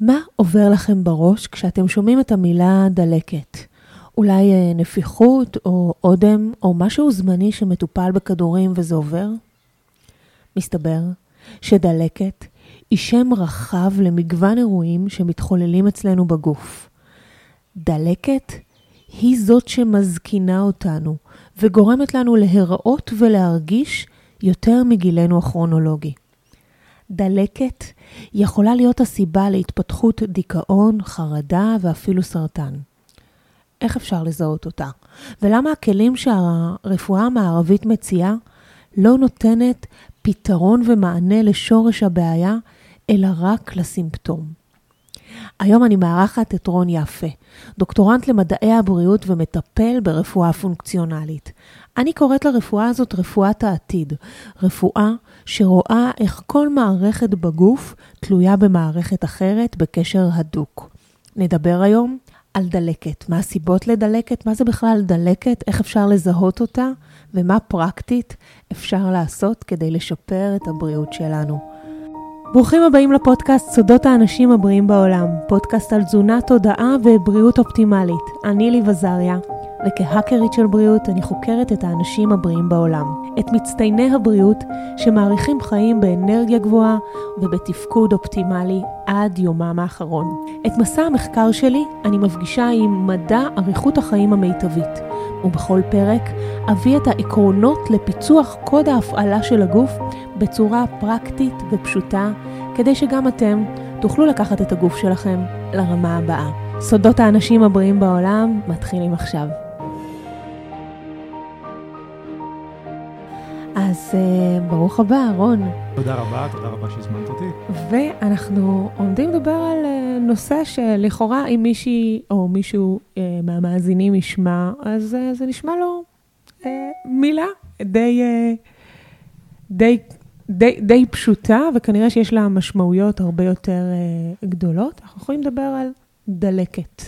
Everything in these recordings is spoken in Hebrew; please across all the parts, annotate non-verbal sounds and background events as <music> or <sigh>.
מה עובר לכם בראש כשאתם שומעים את המילה דלקת? אולי אה, נפיחות או אודם או משהו זמני שמטופל בכדורים וזה עובר? מסתבר שדלקת היא שם רחב למגוון אירועים שמתחוללים אצלנו בגוף. דלקת היא זאת שמזקינה אותנו וגורמת לנו להיראות ולהרגיש יותר מגילנו הכרונולוגי. דלקת יכולה להיות הסיבה להתפתחות דיכאון, חרדה ואפילו סרטן. איך אפשר לזהות אותה? ולמה הכלים שהרפואה המערבית מציעה לא נותנת פתרון ומענה לשורש הבעיה, אלא רק לסימפטום? היום אני מארחת את רון יפה, דוקטורנט למדעי הבריאות ומטפל ברפואה פונקציונלית. אני קוראת לרפואה הזאת רפואת העתיד, רפואה שרואה איך כל מערכת בגוף תלויה במערכת אחרת בקשר הדוק. נדבר היום על דלקת, מה הסיבות לדלקת, מה זה בכלל דלקת, איך אפשר לזהות אותה, ומה פרקטית אפשר לעשות כדי לשפר את הבריאות שלנו. ברוכים הבאים לפודקאסט סודות האנשים הבריאים בעולם, פודקאסט על תזונה, תודעה ובריאות אופטימלית. אני לי וזריה, וכהאקרית של בריאות אני חוקרת את האנשים הבריאים בעולם. את מצטייני הבריאות שמאריכים חיים באנרגיה גבוהה ובתפקוד אופטימלי עד יומם האחרון. את מסע המחקר שלי אני מפגישה עם מדע אריכות החיים המיטבית. ובכל פרק אביא את העקרונות לפיצוח קוד ההפעלה של הגוף בצורה פרקטית ופשוטה, כדי שגם אתם תוכלו לקחת את הגוף שלכם לרמה הבאה. סודות האנשים הבריאים בעולם מתחילים עכשיו. אז uh, ברוך הבא, רון. תודה רבה, תודה רבה שהזמנת אותי. ואנחנו עומדים לדבר על uh, נושא שלכאורה אם מישהי או מישהו uh, מהמאזינים ישמע, אז uh, זה נשמע לו uh, מילה די, uh, די, די, די פשוטה, וכנראה שיש לה משמעויות הרבה יותר uh, גדולות. אנחנו יכולים לדבר על דלקת.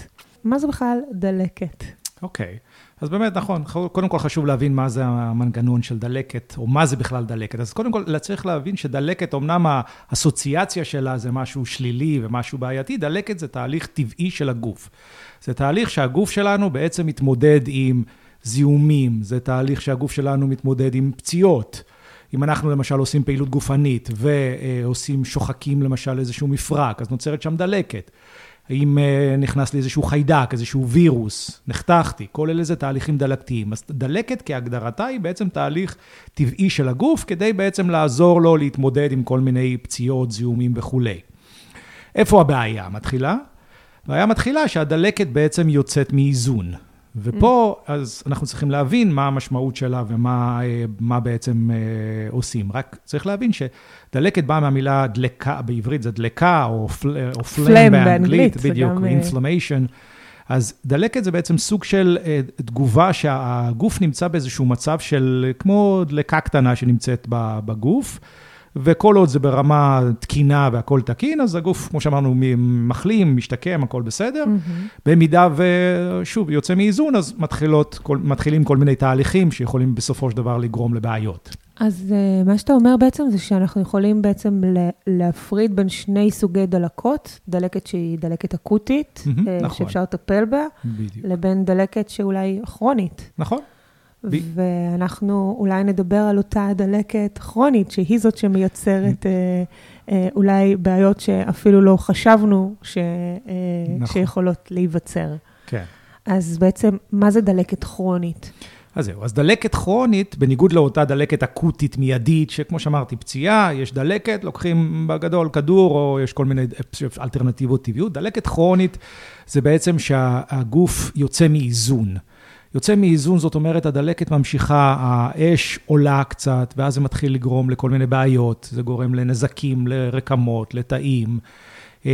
מה זה בכלל דלקת? אוקיי. Okay. אז באמת, נכון, קודם כל חשוב להבין מה זה המנגנון של דלקת, או מה זה בכלל דלקת. אז קודם כל, צריך להבין שדלקת, אמנם האסוציאציה שלה זה משהו שלילי ומשהו בעייתי, דלקת זה תהליך טבעי של הגוף. זה תהליך שהגוף שלנו בעצם מתמודד עם זיהומים, זה תהליך שהגוף שלנו מתמודד עם פציעות. אם אנחנו למשל עושים פעילות גופנית ועושים שוחקים למשל איזשהו מפרק, אז נוצרת שם דלקת. האם אה, נכנס לי איזשהו חיידק, איזשהו וירוס, נחתכתי, כל אלה זה תהליכים דלקתיים. אז דלקת כהגדרתה היא בעצם תהליך טבעי של הגוף, כדי בעצם לעזור לו להתמודד עם כל מיני פציעות, זיהומים וכולי. איפה הבעיה מתחילה? הבעיה מתחילה שהדלקת בעצם יוצאת מאיזון. ופה, אז אנחנו צריכים להבין מה המשמעות שלה ומה אה, בעצם אה, עושים. רק צריך להבין שדלקת באה מהמילה דלקה, בעברית זה דלקה, או, פל, או פלם באנגלית, בדיוק, אינפלמיישן. אה, אז דלקת זה בעצם סוג של תגובה שהגוף נמצא באיזשהו מצב של, כמו דלקה קטנה שנמצאת בגוף. וכל עוד זה ברמה תקינה והכול תקין, אז הגוף, כמו שאמרנו, מחלים, משתקם, הכל בסדר. Mm-hmm. במידה ושוב, יוצא מאיזון, אז מתחילות, כל, מתחילים כל מיני תהליכים שיכולים בסופו של דבר לגרום לבעיות. אז uh, מה שאתה אומר בעצם זה שאנחנו יכולים בעצם להפריד בין שני סוגי דלקות, דלקת שהיא דלקת אקוטית, mm-hmm, נכון. שאפשר לטפל בה, בדיוק. לבין דלקת שאולי כרונית. נכון. ואנחנו אולי נדבר על אותה דלקת כרונית, שהיא זאת שמייצרת אה, אה, אולי בעיות שאפילו לא חשבנו ש, אה, נכון. שיכולות להיווצר. כן. אז בעצם, מה זה דלקת כרונית? אז זהו, אז דלקת כרונית, בניגוד לאותה דלקת אקוטית מיידית, שכמו שאמרתי, פציעה, יש דלקת, לוקחים בגדול כדור, או יש כל מיני אלטרנטיבות טבעיות. דלקת כרונית זה בעצם שהגוף יוצא מאיזון. יוצא מאיזון, זאת אומרת, הדלקת ממשיכה, האש עולה קצת, ואז זה מתחיל לגרום לכל מיני בעיות, זה גורם לנזקים, לרקמות, לתאים, אה,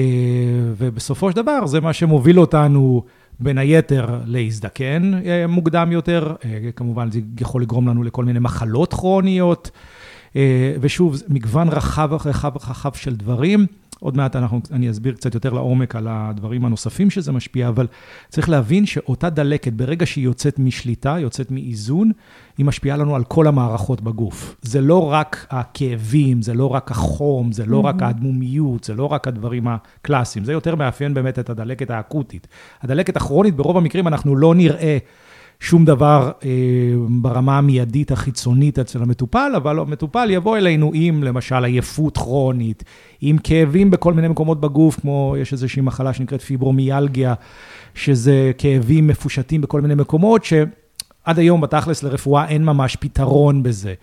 ובסופו של דבר זה מה שמוביל אותנו בין היתר להזדקן אה, מוקדם יותר, אה, כמובן זה יכול לגרום לנו לכל מיני מחלות כרוניות, ושוב, מגוון רחב רחב רחב של דברים. עוד מעט אנחנו, אני אסביר קצת יותר לעומק על הדברים הנוספים שזה משפיע, אבל צריך להבין שאותה דלקת, ברגע שהיא יוצאת משליטה, יוצאת מאיזון, היא משפיעה לנו על כל המערכות בגוף. זה לא רק הכאבים, זה לא רק החום, זה לא mm-hmm. רק האדמומיות, זה לא רק הדברים הקלאסיים, זה יותר מאפיין באמת את הדלקת האקוטית. הדלקת הכרונית, ברוב המקרים אנחנו לא נראה שום דבר אה, ברמה המיידית החיצונית אצל המטופל, אבל המטופל יבוא אלינו עם למשל עייפות כרונית, עם כאבים בכל מיני מקומות בגוף, כמו יש איזושהי מחלה שנקראת פיברומיאלגיה, שזה כאבים מפושטים בכל מיני מקומות, שעד היום בתכלס לרפואה אין ממש פתרון בזה.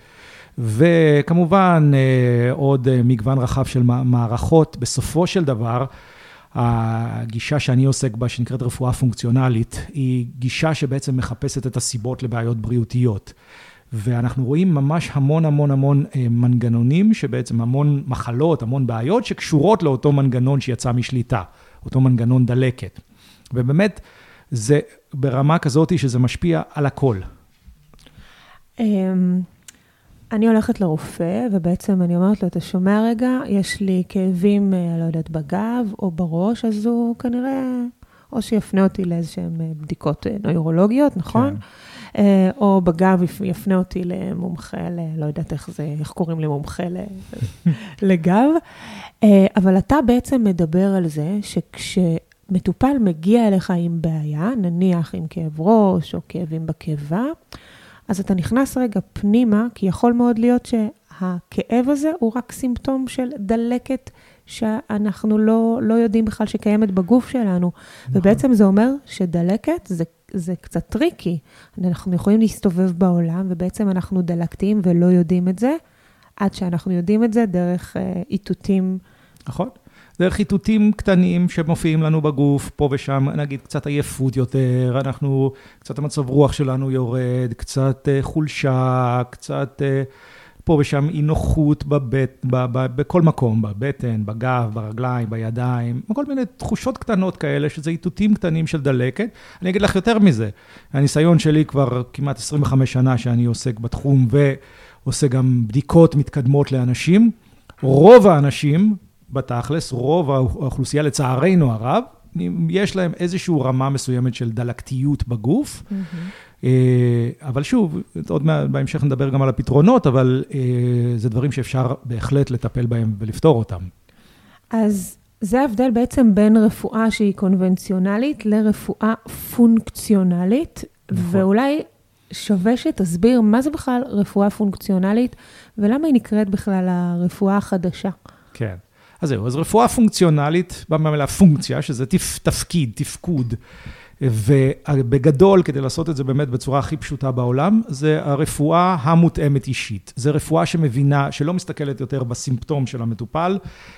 וכמובן, אה, עוד אה, מגוון רחב של מערכות. בסופו של דבר, הגישה שאני עוסק בה, שנקראת רפואה פונקציונלית, היא גישה שבעצם מחפשת את הסיבות לבעיות בריאותיות. ואנחנו רואים ממש המון המון המון אה, מנגנונים, שבעצם המון מחלות, המון בעיות, שקשורות לאותו מנגנון שיצא משליטה, אותו מנגנון דלקת. ובאמת, זה ברמה כזאת שזה משפיע על הכל. אני הולכת לרופא, ובעצם אני אומרת לו, אתה שומע רגע, יש לי כאבים, אה, לא יודעת, בגב או בראש, אז הוא כנראה, או שיפנה אותי לאיזשהן אה, בדיקות אה, נוירולוגיות, נכון? כן. או בגב יפנה אותי למומחה, ל, לא יודעת איך זה, איך קוראים למומחה <laughs> לגב. אבל אתה בעצם מדבר על זה שכשמטופל מגיע אליך עם בעיה, נניח עם כאב ראש או כאבים בקיבה, אז אתה נכנס רגע פנימה, כי יכול מאוד להיות שהכאב הזה הוא רק סימפטום של דלקת שאנחנו לא, לא יודעים בכלל שקיימת בגוף שלנו. נכון. ובעצם זה אומר שדלקת זה, זה קצת tricky. אנחנו יכולים להסתובב בעולם, ובעצם אנחנו דלקתיים ולא יודעים את זה, עד שאנחנו יודעים את זה דרך אה, איתותים. נכון. דרך איתותים קטנים שמופיעים לנו בגוף, פה ושם, נגיד קצת עייפות יותר, אנחנו, קצת המצב רוח שלנו יורד, קצת uh, חולשה, קצת uh, פה ושם אי נוחות בבט, ב, ב, בכל מקום, בבטן, בגב, ברגליים, בידיים, כל מיני תחושות קטנות כאלה, שזה איתותים קטנים של דלקת. אני אגיד לך יותר מזה, הניסיון שלי כבר כמעט 25 שנה שאני עוסק בתחום ועושה גם בדיקות מתקדמות לאנשים. רוב האנשים בתכלס, רוב האוכלוסייה, לצערנו הרב, יש להם איזושהי רמה מסוימת של דלקתיות בגוף. Mm-hmm. אבל שוב, עוד מעט בהמשך נדבר גם על הפתרונות, אבל אה, זה דברים שאפשר בהחלט לטפל בהם ולפתור אותם. אז זה ההבדל בעצם בין רפואה שהיא קונבנציונלית לרפואה פונקציונלית, נכון. ואולי שווה שתסביר מה זה בכלל רפואה פונקציונלית, ולמה היא נקראת בכלל הרפואה החדשה. כן. אז זהו, אז רפואה פונקציונלית, באה מהמילה פונקציה, שזה תפ, תפקיד, תפקוד. ובגדול, כדי לעשות את זה באמת בצורה הכי פשוטה בעולם, זה הרפואה המותאמת אישית. זה רפואה שמבינה, שלא מסתכלת יותר בסימפטום של המטופל,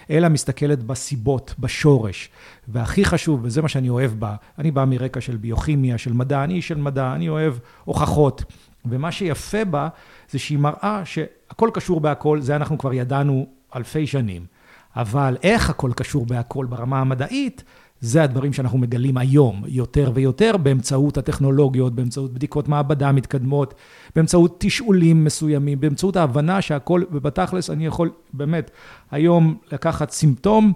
אלא מסתכלת בסיבות, בשורש. והכי חשוב, וזה מה שאני אוהב בה, אני בא מרקע של ביוכימיה, של מדע, אני איש של מדע, אני אוהב הוכחות. ומה שיפה בה, זה שהיא מראה שהכל קשור בהכל, זה אנחנו כבר ידענו אלפי שנים. אבל איך הכל קשור בהכל ברמה המדעית, זה הדברים שאנחנו מגלים היום, יותר ויותר, באמצעות הטכנולוגיות, באמצעות בדיקות מעבדה מתקדמות, באמצעות תשאולים מסוימים, באמצעות ההבנה שהכל, ובתכלס אני יכול באמת היום לקחת סימפטום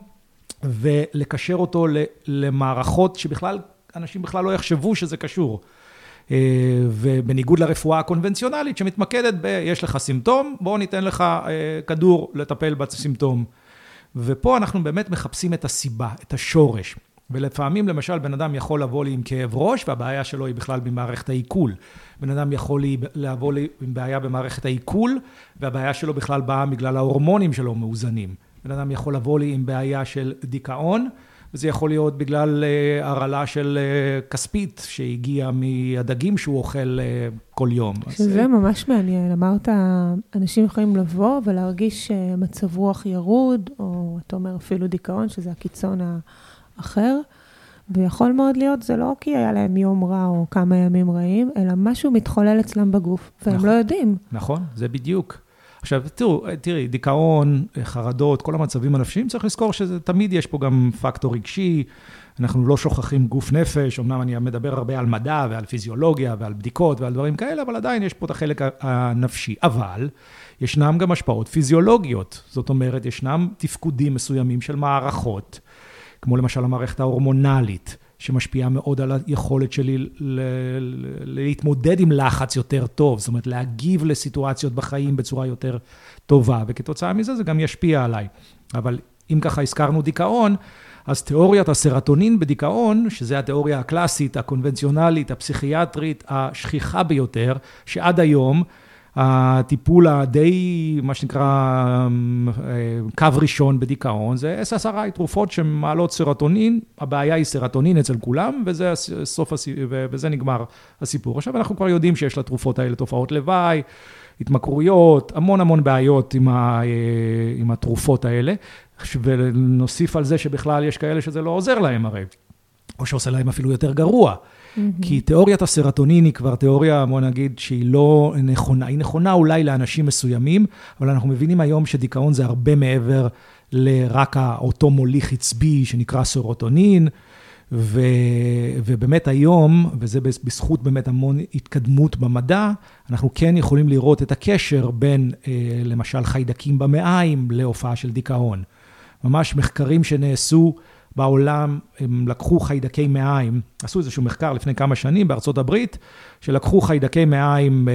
ולקשר אותו למערכות שבכלל, אנשים בכלל לא יחשבו שזה קשור. אה, ובניגוד לרפואה הקונבנציונלית שמתמקדת ב, יש לך סימפטום, בואו ניתן לך אה, כדור לטפל בסימפטום. ופה אנחנו באמת מחפשים את הסיבה, את השורש. ולפעמים, למשל, בן אדם יכול לבוא לי עם כאב ראש, והבעיה שלו היא בכלל במערכת העיכול. בן אדם יכול לבוא לי עם בעיה במערכת העיכול, והבעיה שלו בכלל באה בגלל ההורמונים שלו מאוזנים. בן אדם יכול לבוא לי עם בעיה של דיכאון, וזה יכול להיות בגלל אה, הרעלה של אה, כספית שהגיעה מהדגים שהוא אוכל אה, כל יום. שזה אז... ממש מעניין. אמרת, אנשים יכולים לבוא ולהרגיש מצב רוח ירוד, או אתה אומר אפילו דיכאון, שזה הקיצון האחר. ויכול מאוד להיות, זה לא כי היה להם יום רע או כמה ימים רעים, אלא משהו מתחולל אצלם בגוף, והם נכון, לא יודעים. נכון, זה בדיוק. עכשיו, תראו, תראי, דיכאון, חרדות, כל המצבים הנפשיים, צריך לזכור שתמיד יש פה גם פקטור רגשי. אנחנו לא שוכחים גוף נפש, אמנם אני מדבר הרבה על מדע ועל פיזיולוגיה ועל בדיקות ועל דברים כאלה, אבל עדיין יש פה את החלק הנפשי. אבל ישנם גם השפעות פיזיולוגיות. זאת אומרת, ישנם תפקודים מסוימים של מערכות, כמו למשל המערכת ההורמונלית, שמשפיעה מאוד על היכולת שלי להתמודד עם לחץ יותר טוב, זאת אומרת, להגיב לסיטואציות בחיים בצורה יותר טובה, וכתוצאה מזה זה גם ישפיע עליי. אבל אם ככה הזכרנו דיכאון, אז תיאוריית הסרטונין בדיכאון, שזו התיאוריה הקלאסית, הקונבנציונלית, הפסיכיאטרית, השכיחה ביותר, שעד היום הטיפול הדי, מה שנקרא, קו ראשון בדיכאון, זה SSRI, תרופות שמעלות סרטונין, הבעיה היא סרטונין אצל כולם, וזה, סוף. וזה נגמר הסיפור. עכשיו אנחנו כבר יודעים שיש לתרופות האלה תופעות לוואי, התמכרויות, המון המון בעיות עם, ה... עם התרופות האלה, ונוסיף על זה שבכלל יש כאלה שזה לא עוזר להם הרי, או שעושה להם אפילו יותר גרוע. Mm-hmm. כי תיאוריית הסרטונין היא כבר תיאוריה, בוא נגיד, שהיא לא נכונה. היא נכונה אולי לאנשים מסוימים, אבל אנחנו מבינים היום שדיכאון זה הרבה מעבר לרק אותו מוליך עצבי שנקרא סרוטונין. ו, ובאמת היום, וזה בזכות באמת המון התקדמות במדע, אנחנו כן יכולים לראות את הקשר בין, אה, למשל, חיידקים במעיים להופעה של דיכאון. ממש מחקרים שנעשו בעולם, הם לקחו חיידקי מעיים, עשו איזשהו מחקר לפני כמה שנים בארצות הברית, שלקחו חיידקי מעיים, אה,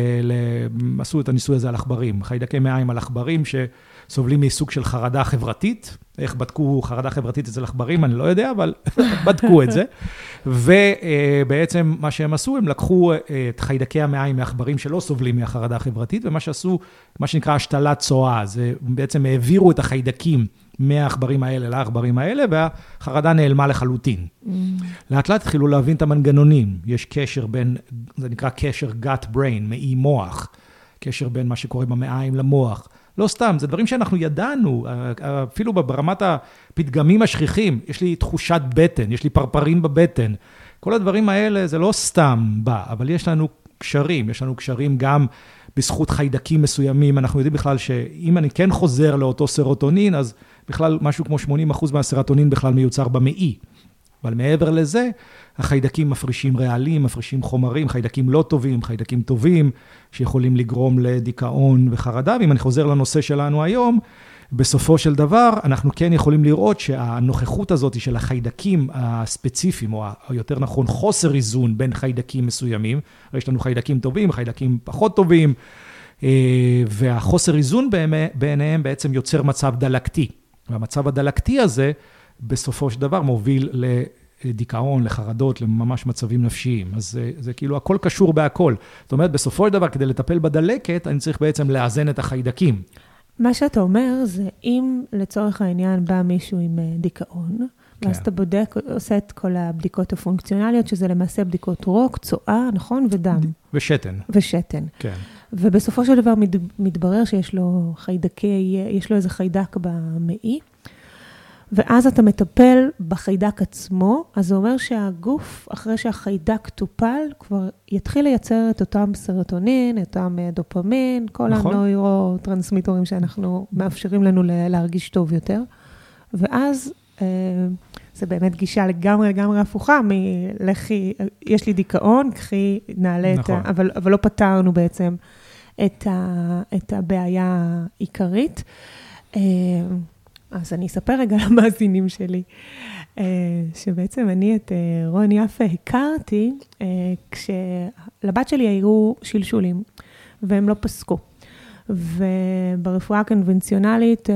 עשו את הניסוי הזה על עכברים, חיידקי מעיים על עכברים שסובלים מסוג של חרדה חברתית. איך בדקו חרדה חברתית אצל עכברים, אני לא יודע, אבל <laughs> בדקו את זה. ובעצם מה שהם עשו, הם לקחו אה, את חיידקי המעיים מעכברים שלא סובלים מהחרדה החברתית, ומה שעשו, מה שנקרא השתלת צואה, זה בעצם העבירו את החיידקים. מהעכברים האלה לעכברים האלה, והחרדה נעלמה לחלוטין. Mm. לאט לאט התחילו להבין את המנגנונים. יש קשר בין, זה נקרא קשר gut-brain, מעי מוח. קשר בין מה שקורה במעיים למוח. לא סתם, זה דברים שאנחנו ידענו, אפילו ברמת הפתגמים השכיחים, יש לי תחושת בטן, יש לי פרפרים בבטן. כל הדברים האלה זה לא סתם בא, אבל יש לנו קשרים, יש לנו קשרים גם בזכות חיידקים מסוימים. אנחנו יודעים בכלל שאם אני כן חוזר לאותו סרוטונין, אז בכלל משהו כמו 80 אחוז מהסרטונין בכלל מיוצר במעי. אבל מעבר לזה, החיידקים מפרישים רעלים, מפרישים חומרים, חיידקים לא טובים, חיידקים טובים, שיכולים לגרום לדיכאון וחרדה. ואם אני חוזר לנושא שלנו היום, בסופו של דבר, אנחנו כן יכולים לראות שהנוכחות הזאת של החיידקים הספציפיים, או יותר נכון חוסר איזון בין חיידקים מסוימים, יש לנו חיידקים טובים, חיידקים פחות טובים, אה, והחוסר איזון ביניהם בעצם יוצר מצב דלקתי. והמצב הדלקתי הזה, בסופו של דבר מוביל לדיכאון, לחרדות, לממש מצבים נפשיים. אז זה, זה כאילו הכל קשור בהכל. זאת אומרת, בסופו של דבר, כדי לטפל בדלקת, אני צריך בעצם לאזן את החיידקים. מה שאתה אומר זה, אם לצורך העניין בא מישהו עם אה, דיכאון, כן. ואז אתה בודק, עושה את כל הבדיקות הפונקציונליות, שזה למעשה בדיקות רוק, צואה, נכון? ודם. ושתן. ושתן. כן. ובסופו של דבר מת, מתברר שיש לו חיידקי, יש לו איזה חיידק במעי, ואז אתה מטפל בחיידק עצמו, אז זה אומר שהגוף, אחרי שהחיידק טופל, כבר יתחיל לייצר את אותם סרטונין, את אותם אה, דופמין, כל נכון. הנוירו-טרנסמיטורים שאנחנו מאפשרים לנו להרגיש טוב יותר. ואז אה, זה באמת גישה לגמרי לגמרי הפוכה מלכי, יש לי דיכאון, קחי, נעלה נכון. את ה... אבל, אבל לא פתרנו בעצם את, ה, את הבעיה העיקרית. אה, אז אני אספר רגע למאזינים שלי, אה, שבעצם אני את רון יפה הכרתי כשלבת שלי היו שלשולים, והם לא פסקו. וברפואה הקונבנציונלית, אה,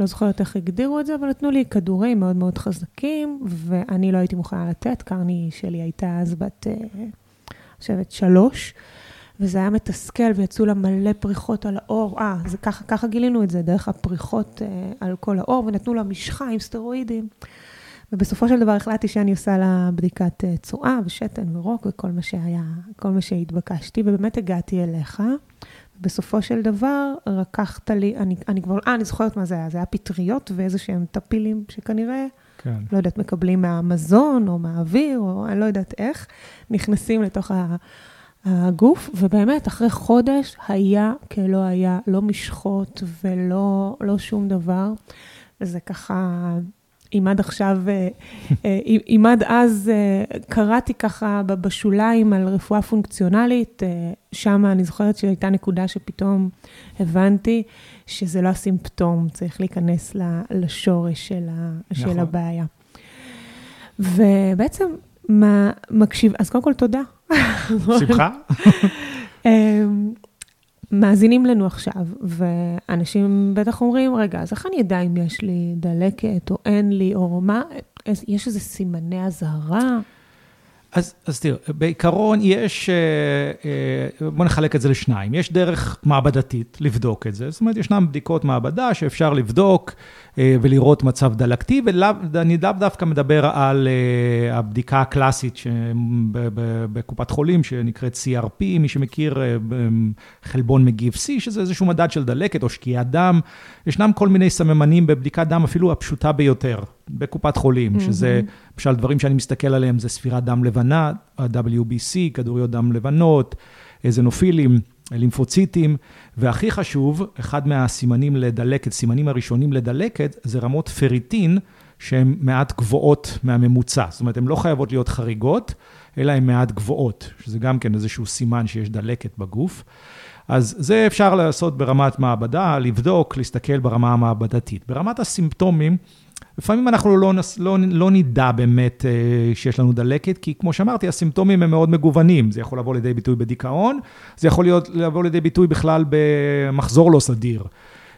לא זוכרת איך הגדירו את זה, אבל נתנו לי כדורים מאוד מאוד חזקים, ואני לא הייתי מוכנה לתת, קרני שלי הייתה אז בת, אה, אני חושבת, שלוש, וזה היה מתסכל, ויצאו לה מלא פריחות על האור. אה, זה ככה, ככה גילינו את זה, דרך הפריחות אה, על כל האור, ונתנו לה משחה עם סטרואידים. ובסופו של דבר החלטתי שאני עושה לה בדיקת צואה ושתן ורוק וכל מה שהיה, כל מה שהתבקשתי, ובאמת הגעתי אליך. בסופו של דבר, לקחת לי, אני, אני כבר, אה, אני זוכרת מה זה היה, זה היה פטריות ואיזה שהם טפילים שכנראה, כן. לא יודעת, מקבלים מהמזון או מהאוויר, או אני לא יודעת איך, נכנסים לתוך הגוף, ובאמת, אחרי חודש היה כלא היה, לא משחות ולא לא שום דבר. וזה ככה, אם עד עכשיו, אה, אה, אם עד אז אה, קראתי ככה בשוליים על רפואה פונקציונלית, שם אני זוכרת שהייתה נקודה שפתאום הבנתי שזה לא הסימפטום, צריך להיכנס לשורש של, נכון. של הבעיה. ובעצם, מה מקשיב, אז קודם כל תודה. שמחה. <laughs> מאזינים לנו עכשיו, ואנשים בטח אומרים, רגע, אז איך אני אדע אם יש לי דלקת או אין לי, או מה, יש איזה סימני אזהרה? אז, אז תראה, בעיקרון יש, אה, אה, בוא נחלק את זה לשניים. יש דרך מעבדתית לבדוק את זה. זאת אומרת, ישנן בדיקות מעבדה שאפשר לבדוק אה, ולראות מצב דלקתי, ואני לאו דווקא מדבר על הבדיקה הקלאסית בקופת חולים, שנקראת CRP, מי שמכיר, חלבון מגיב C, שזה איזשהו מדד של דלקת או שקיעת דם. ישנם כל מיני סממנים בבדיקת דם, אפילו הפשוטה ביותר. בקופת חולים, שזה, למשל, דברים שאני מסתכל עליהם, זה ספירת דם לבנה, ה-WBC, כדוריות דם לבנות, איזנופילים, לימפוציטים, והכי חשוב, אחד מהסימנים לדלקת, סימנים הראשונים לדלקת, זה רמות פריטין, שהן מעט גבוהות מהממוצע. זאת אומרת, הן לא חייבות להיות חריגות, אלא הן מעט גבוהות, שזה גם כן איזשהו סימן שיש דלקת בגוף. אז זה אפשר לעשות ברמת מעבדה, לבדוק, להסתכל ברמה המעבדתית. ברמת הסימפטומים, לפעמים אנחנו לא, לא, לא נדע באמת אה, שיש לנו דלקת, כי כמו שאמרתי, הסימפטומים הם מאוד מגוונים. זה יכול לבוא לידי ביטוי בדיכאון, זה יכול להיות, לבוא לידי ביטוי בכלל במחזור לא סדיר,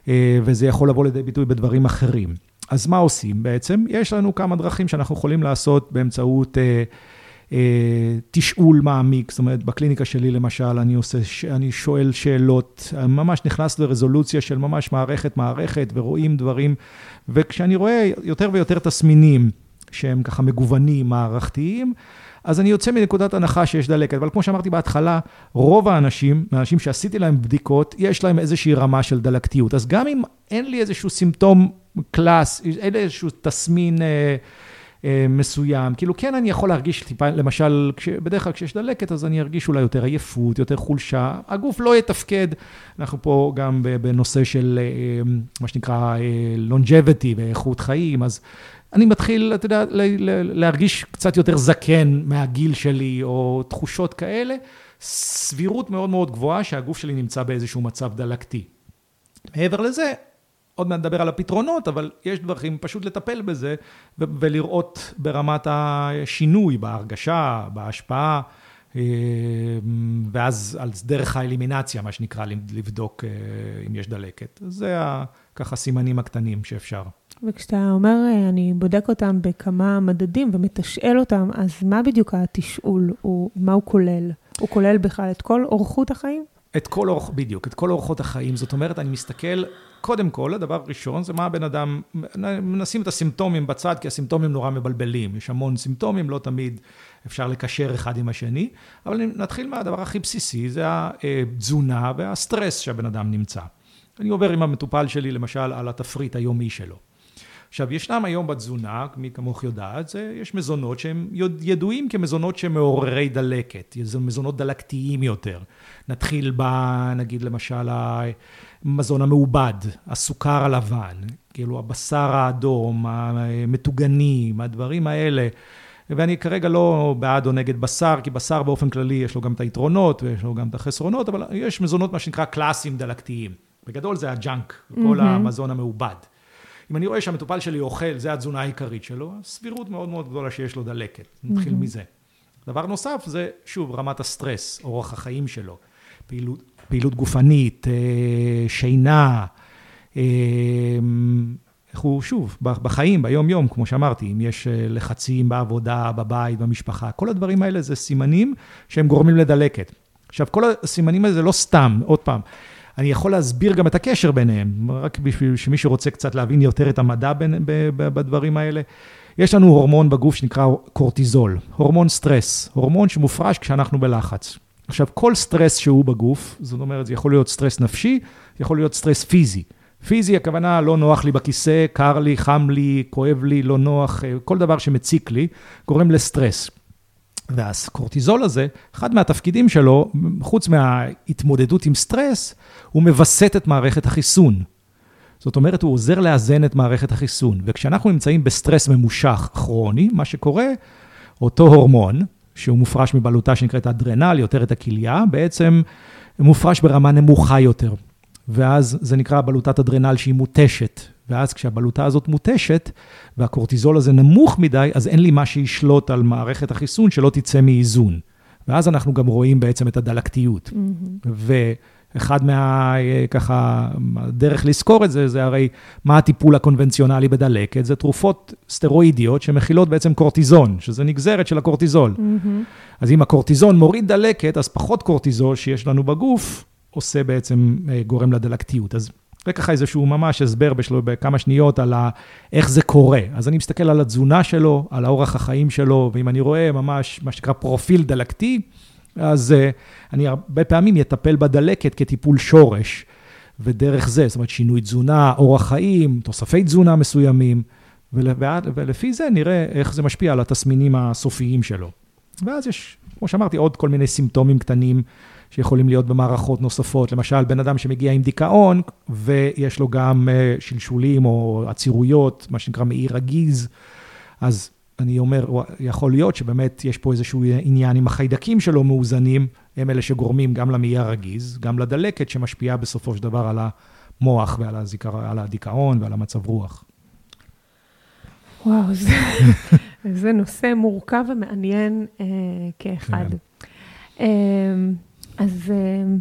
אה, וזה יכול לבוא לידי ביטוי בדברים אחרים. אז מה עושים בעצם? יש לנו כמה דרכים שאנחנו יכולים לעשות באמצעות... אה, תשאול מעמיק, זאת אומרת, בקליניקה שלי למשל, אני עושה, אני שואל שאלות, ממש נכנס לרזולוציה של ממש מערכת מערכת, ורואים דברים, וכשאני רואה יותר ויותר תסמינים שהם ככה מגוונים, מערכתיים, אז אני יוצא מנקודת הנחה שיש דלקת, אבל כמו שאמרתי בהתחלה, רוב האנשים, האנשים שעשיתי להם בדיקות, יש להם איזושהי רמה של דלקתיות. אז גם אם אין לי איזשהו סימפטום קלאס, אין לי איזשהו תסמין... אה, מסוים. כאילו, כן, אני יכול להרגיש טיפה, למשל, כש, בדרך כלל כשיש דלקת, אז אני ארגיש אולי יותר עייפות, יותר חולשה. הגוף לא יתפקד. אנחנו פה גם בנושא של אה, מה שנקרא אה, longevity ואיכות חיים, אז אני מתחיל, אתה יודע, להרגיש קצת יותר זקן מהגיל שלי, או תחושות כאלה. סבירות מאוד מאוד גבוהה שהגוף שלי נמצא באיזשהו מצב דלקתי. מעבר לזה, עוד מעט נדבר על הפתרונות, אבל יש דרכים פשוט לטפל בזה ולראות ברמת השינוי, בהרגשה, בהשפעה, אה, ואז על דרך האלימינציה, מה שנקרא, לבדוק אה, אם יש דלקת. זה ככה סימנים הקטנים שאפשר. וכשאתה אומר, אה, אני בודק אותם בכמה מדדים ומתשאל אותם, אז מה בדיוק התשאול? הוא, מה הוא כולל? הוא כולל בכלל את כל אורחות החיים? את כל אורח, בדיוק, את כל אורחות החיים. זאת אומרת, אני מסתכל, קודם כל, הדבר הראשון זה מה הבן אדם, נשים את הסימפטומים בצד, כי הסימפטומים נורא מבלבלים. יש המון סימפטומים, לא תמיד אפשר לקשר אחד עם השני, אבל נתחיל מהדבר הכי בסיסי, זה התזונה והסטרס שהבן אדם נמצא. אני עובר עם המטופל שלי, למשל, על התפריט היומי שלו. עכשיו, ישנם היום בתזונה, מי כמוך יודעת, זה, יש מזונות שהם ידועים כמזונות שמעוררי דלקת, זה מזונות דלקתיים יותר. נתחיל ב... נגיד למשל המזון המעובד, הסוכר הלבן, כאילו הבשר האדום, המטוגנים, הדברים האלה. ואני כרגע לא בעד או נגד בשר, כי בשר באופן כללי יש לו גם את היתרונות ויש לו גם את החסרונות, אבל יש מזונות, מה שנקרא קלאסיים דלקתיים. בגדול זה הג'אנק, כל mm-hmm. המזון המעובד. אם אני רואה שהמטופל שלי אוכל, זה התזונה העיקרית שלו, סבירות מאוד מאוד גדולה שיש לו דלקת. נתחיל mm-hmm. מזה. דבר נוסף זה, שוב, רמת הסטרס, אורח החיים שלו. פעילות, פעילות גופנית, אה, שינה, אה, איך הוא, שוב, בחיים, ביום-יום, כמו שאמרתי, אם יש אה, לחצים בעבודה, בבית, במשפחה, כל הדברים האלה זה סימנים שהם גורמים לדלקת. עכשיו, כל הסימנים האלה זה לא סתם, עוד פעם, אני יכול להסביר גם את הקשר ביניהם, רק בשביל שמי שרוצה קצת להבין יותר את המדע בין, בדברים האלה. יש לנו הורמון בגוף שנקרא קורטיזול, הורמון סטרס, הורמון שמופרש כשאנחנו בלחץ. עכשיו, כל סטרס שהוא בגוף, זאת אומרת, זה יכול להיות סטרס נפשי, יכול להיות סטרס פיזי. פיזי, הכוונה, לא נוח לי בכיסא, קר לי, חם לי, כואב לי, לא נוח, כל דבר שמציק לי, גורם לסטרס. והקורטיזול הזה, אחד מהתפקידים שלו, חוץ מההתמודדות עם סטרס, הוא מווסת את מערכת החיסון. זאת אומרת, הוא עוזר לאזן את מערכת החיסון. וכשאנחנו נמצאים בסטרס ממושך כרוני, מה שקורה, אותו הורמון, שהוא מופרש מבלוטה שנקראת אדרנל, יותר את הכליה, בעצם מופרש ברמה נמוכה יותר. ואז זה נקרא בלוטת אדרנל שהיא מותשת. ואז כשהבלוטה הזאת מותשת, והקורטיזול הזה נמוך מדי, אז אין לי מה שישלוט על מערכת החיסון שלא תצא מאיזון. ואז אנחנו גם רואים בעצם את הדלקתיות. Mm-hmm. ואחד מה... ככה, הדרך לזכור את זה, זה הרי מה הטיפול הקונבנציונלי בדלקת? זה תרופות סטרואידיות שמכילות בעצם קורטיזון, שזה נגזרת של הקורטיזול. Mm-hmm. אז אם הקורטיזון מוריד דלקת, אז פחות קורטיזול שיש לנו בגוף, עושה בעצם, אה, גורם לדלקתיות. אז זה ככה איזשהו ממש הסבר בשלו, בכמה שניות על ה, איך זה קורה. אז אני מסתכל על התזונה שלו, על האורח החיים שלו, ואם אני רואה ממש מה שנקרא פרופיל דלקתי, אז uh, אני הרבה פעמים אטפל בדלקת כטיפול שורש, ודרך זה, זאת אומרת שינוי תזונה, אורח חיים, תוספי תזונה מסוימים, ול, ולפי זה נראה איך זה משפיע על התסמינים הסופיים שלו. ואז יש, כמו שאמרתי, עוד כל מיני סימפטומים קטנים. שיכולים להיות במערכות נוספות. למשל, בן אדם שמגיע עם דיכאון, ויש לו גם אה, שלשולים או עצירויות, מה שנקרא מעי רגיז, אז אני אומר, יכול להיות שבאמת יש פה איזשהו עניין עם החיידקים שלו מאוזנים, הם אלה שגורמים גם למעי הרגיז, גם לדלקת שמשפיעה בסופו של דבר על המוח ועל הזיכר, על הדיכאון ועל המצב רוח. וואו, זה, <laughs> זה נושא מורכב ומעניין אה, כאחד. כן. אה, אז אמ,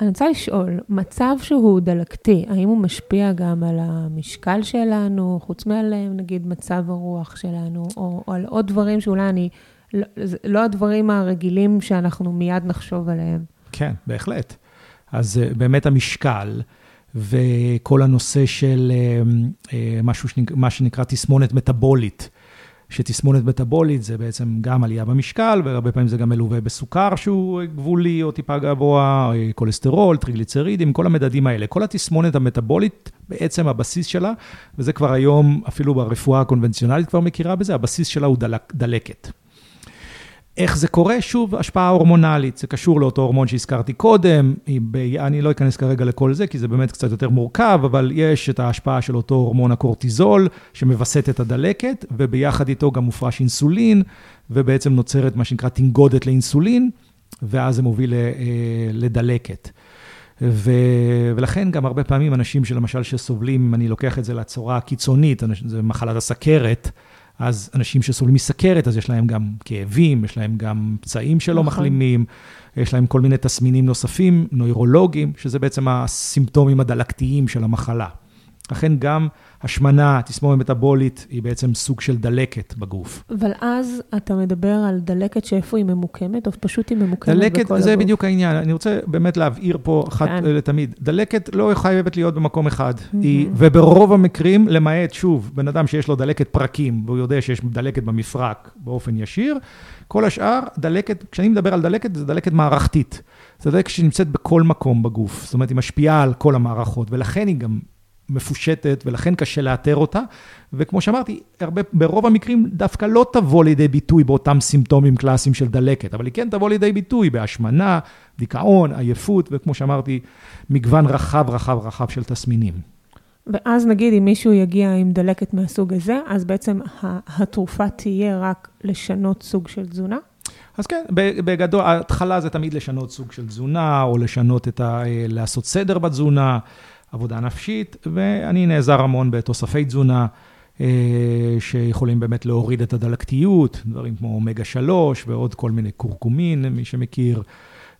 אני רוצה לשאול, מצב שהוא דלקתי, האם הוא משפיע גם על המשקל שלנו, חוץ מעליהם, נגיד מצב הרוח שלנו, או, או על עוד דברים שאולי אני, לא, לא הדברים הרגילים שאנחנו מיד נחשוב עליהם? כן, בהחלט. אז אה, באמת המשקל וכל הנושא של אמ, אה, משהו שנקרא, מה שנקרא תסמונת מטאבולית. שתסמונת מטאבולית זה בעצם גם עלייה במשקל, והרבה פעמים זה גם מלווה בסוכר שהוא גבולי או טיפה גבוה, כולסטרול, טריגליצרידים, כל המדדים האלה. כל התסמונת המטאבולית, בעצם הבסיס שלה, וזה כבר היום, אפילו ברפואה הקונבנציונלית כבר מכירה בזה, הבסיס שלה הוא דלק, דלקת. איך זה קורה? שוב, השפעה הורמונלית. זה קשור לאותו הורמון שהזכרתי קודם. אני לא אכנס כרגע לכל זה, כי זה באמת קצת יותר מורכב, אבל יש את ההשפעה של אותו הורמון הקורטיזול, שמווסת את הדלקת, וביחד איתו גם מופרש אינסולין, ובעצם נוצרת מה שנקרא תנגודת לאינסולין, ואז זה מוביל אה, לדלקת. ו... ולכן גם הרבה פעמים אנשים שלמשל שסובלים, אם אני לוקח את זה לצורה הקיצונית, זה מחלת הסכרת, אז אנשים שסובלים מסכרת, אז יש להם גם כאבים, יש להם גם פצעים שלא נכון. מחלימים, יש להם כל מיני תסמינים נוספים, נוירולוגיים, שזה בעצם הסימפטומים הדלקתיים של המחלה. לכן גם השמנה, תסמונת מטאבולית, היא בעצם סוג של דלקת בגוף. אבל אז אתה מדבר על דלקת שאיפה היא ממוקמת, או פשוט היא ממוקמת דלקת, בכל הגוף? דלקת, זה בדיוק העניין. אני רוצה באמת להבהיר פה אחת כן. לתמיד. דלקת לא חייבת להיות במקום אחד. Mm-hmm. היא, וברוב המקרים, למעט, שוב, בן אדם שיש לו דלקת פרקים, והוא יודע שיש דלקת במפרק באופן ישיר, כל השאר, דלקת, כשאני מדבר על דלקת, זה דלקת מערכתית. זה דלקת שנמצאת בכל מקום בגוף. זאת אומרת, היא משפיעה על כל המערכות, ולכן היא גם מפושטת, ולכן קשה לאתר אותה. וכמו שאמרתי, הרבה, ברוב המקרים דווקא לא תבוא לידי ביטוי באותם סימפטומים קלאסיים של דלקת, אבל היא כן תבוא לידי ביטוי בהשמנה, דיכאון, עייפות, וכמו שאמרתי, מגוון רחב, רחב, רחב של תסמינים. ואז נגיד אם מישהו יגיע עם דלקת מהסוג הזה, אז בעצם התרופה תהיה רק לשנות סוג של תזונה? אז כן, בגדול, ההתחלה זה תמיד לשנות סוג של תזונה, או לשנות את ה... לעשות סדר בתזונה. עבודה נפשית, ואני נעזר המון בתוספי תזונה, אה, שיכולים באמת להוריד את הדלקתיות, דברים כמו אומגה 3 ועוד כל מיני קורקומין, מי שמכיר.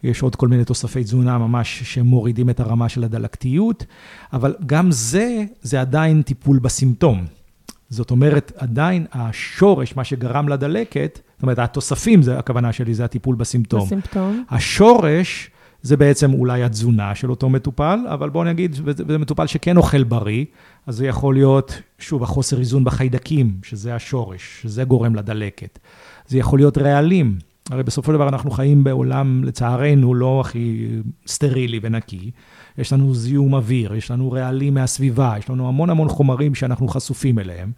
יש עוד כל מיני תוספי תזונה ממש שמורידים את הרמה של הדלקתיות, אבל גם זה, זה עדיין טיפול בסימפטום. זאת אומרת, עדיין השורש, מה שגרם לדלקת, זאת אומרת, התוספים, זה הכוונה שלי, זה הטיפול בסימפטום. בסימפטום. השורש זה בעצם אולי התזונה של אותו מטופל, אבל בואו נגיד, וזה מטופל שכן אוכל בריא, אז זה יכול להיות, שוב, החוסר איזון בחיידקים, שזה השורש, שזה גורם לדלקת. זה יכול להיות רעלים. הרי בסופו של דבר אנחנו חיים בעולם, לצערנו, לא הכי סטרילי ונקי. יש לנו זיהום אוויר, יש לנו רעלים מהסביבה, יש לנו המון המון חומרים שאנחנו חשופים אליהם.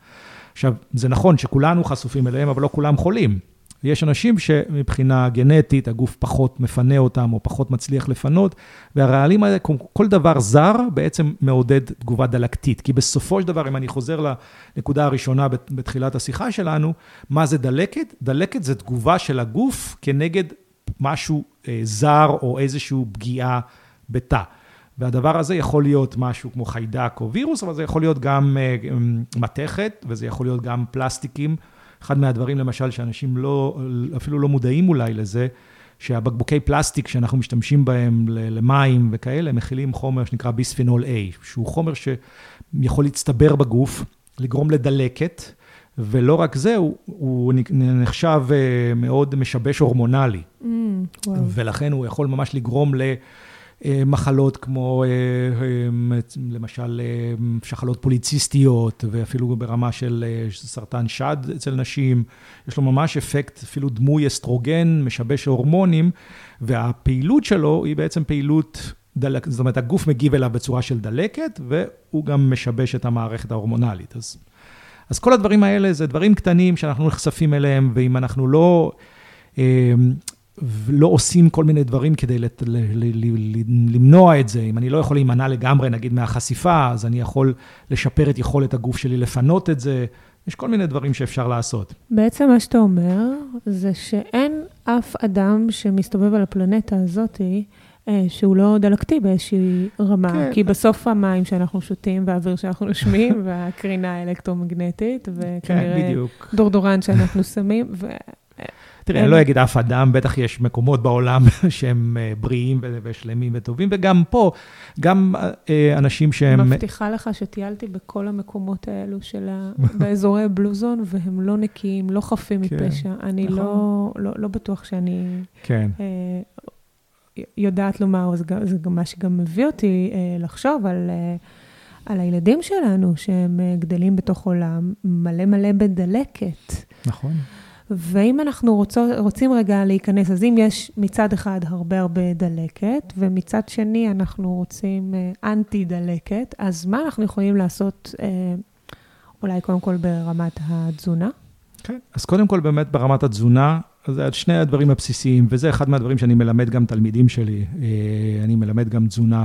עכשיו, זה נכון שכולנו חשופים אליהם, אבל לא כולם חולים. ויש אנשים שמבחינה גנטית הגוף פחות מפנה אותם או פחות מצליח לפנות, והרעלים האלה, כל דבר זר בעצם מעודד תגובה דלקתית. כי בסופו של דבר, אם אני חוזר לנקודה הראשונה בתחילת השיחה שלנו, מה זה דלקת? דלקת זה תגובה של הגוף כנגד משהו אה, זר או איזושהי פגיעה בתא. והדבר הזה יכול להיות משהו כמו חיידק או וירוס, אבל זה יכול להיות גם אה, מתכת, וזה יכול להיות גם פלסטיקים. אחד מהדברים, למשל, שאנשים לא, אפילו לא מודעים אולי לזה, שהבקבוקי פלסטיק שאנחנו משתמשים בהם למים וכאלה, מכילים חומר שנקרא ביספינול A, שהוא חומר שיכול להצטבר בגוף, לגרום לדלקת, ולא רק זה, הוא, הוא נחשב אה, מאוד משבש הורמונלי. Mm, וואו. ולכן הוא יכול ממש לגרום ל... אה, מחלות כמו אה, אה, למשל שחלות פוליציסטיות, ואפילו ברמה של סרטן שד אצל נשים. יש לו ממש אפקט, אפילו דמוי אסטרוגן, משבש הורמונים, והפעילות שלו היא בעצם פעילות... דלק, זאת אומרת, הגוף מגיב אליו בצורה של דלקת, והוא גם משבש את המערכת ההורמונלית. אז, אז כל הדברים האלה זה דברים קטנים שאנחנו נחשפים אליהם, ואם אנחנו לא ולא עושים כל מיני דברים כדי לת, ל, ל, ל, למנוע את זה. אם אני לא יכול להימנע לגמרי, נגיד, מהחשיפה, אז אני יכול לשפר את יכולת הגוף שלי לפנות את זה. יש כל מיני דברים שאפשר לעשות. בעצם מה שאתה אומר, זה שאין אף אדם שמסתובב על הפלנטה הזאתי, אה, שהוא לא דלקתי באיזושהי רמה, כן. כי בסוף המים שאנחנו שותים והאוויר שאנחנו נושמים, <laughs> והקרינה האלקטרומגנטית, וכנראה כן, דורדורן שאנחנו שמים, ו... תראה, אני לא אגיד אף אדם, בטח יש מקומות בעולם <laughs> שהם אה, בריאים ושלמים וטובים, וגם פה, גם אה, אנשים שהם... מבטיחה לך שטיילתי בכל המקומות האלו של ה... <laughs> באזורי בלוזון, והם לא נקיים, לא חפים כן, מפשע. אני נכון. לא, לא, לא בטוח שאני... כן. אה, יודעת לומר, זה, זה גם מה שגם מביא אותי אה, לחשוב על, אה, על הילדים שלנו, שהם אה, גדלים בתוך עולם מלא מלא בדלקת. נכון. ואם אנחנו רוצו, רוצים רגע להיכנס, אז אם יש מצד אחד הרבה הרבה דלקת, ומצד שני אנחנו רוצים אה, אנטי דלקת, אז מה אנחנו יכולים לעשות, אה, אולי קודם כל ברמת התזונה? כן, אז קודם כל באמת ברמת התזונה, זה שני הדברים הבסיסיים, וזה אחד מהדברים שאני מלמד גם תלמידים שלי. אה, אני מלמד גם תזונה.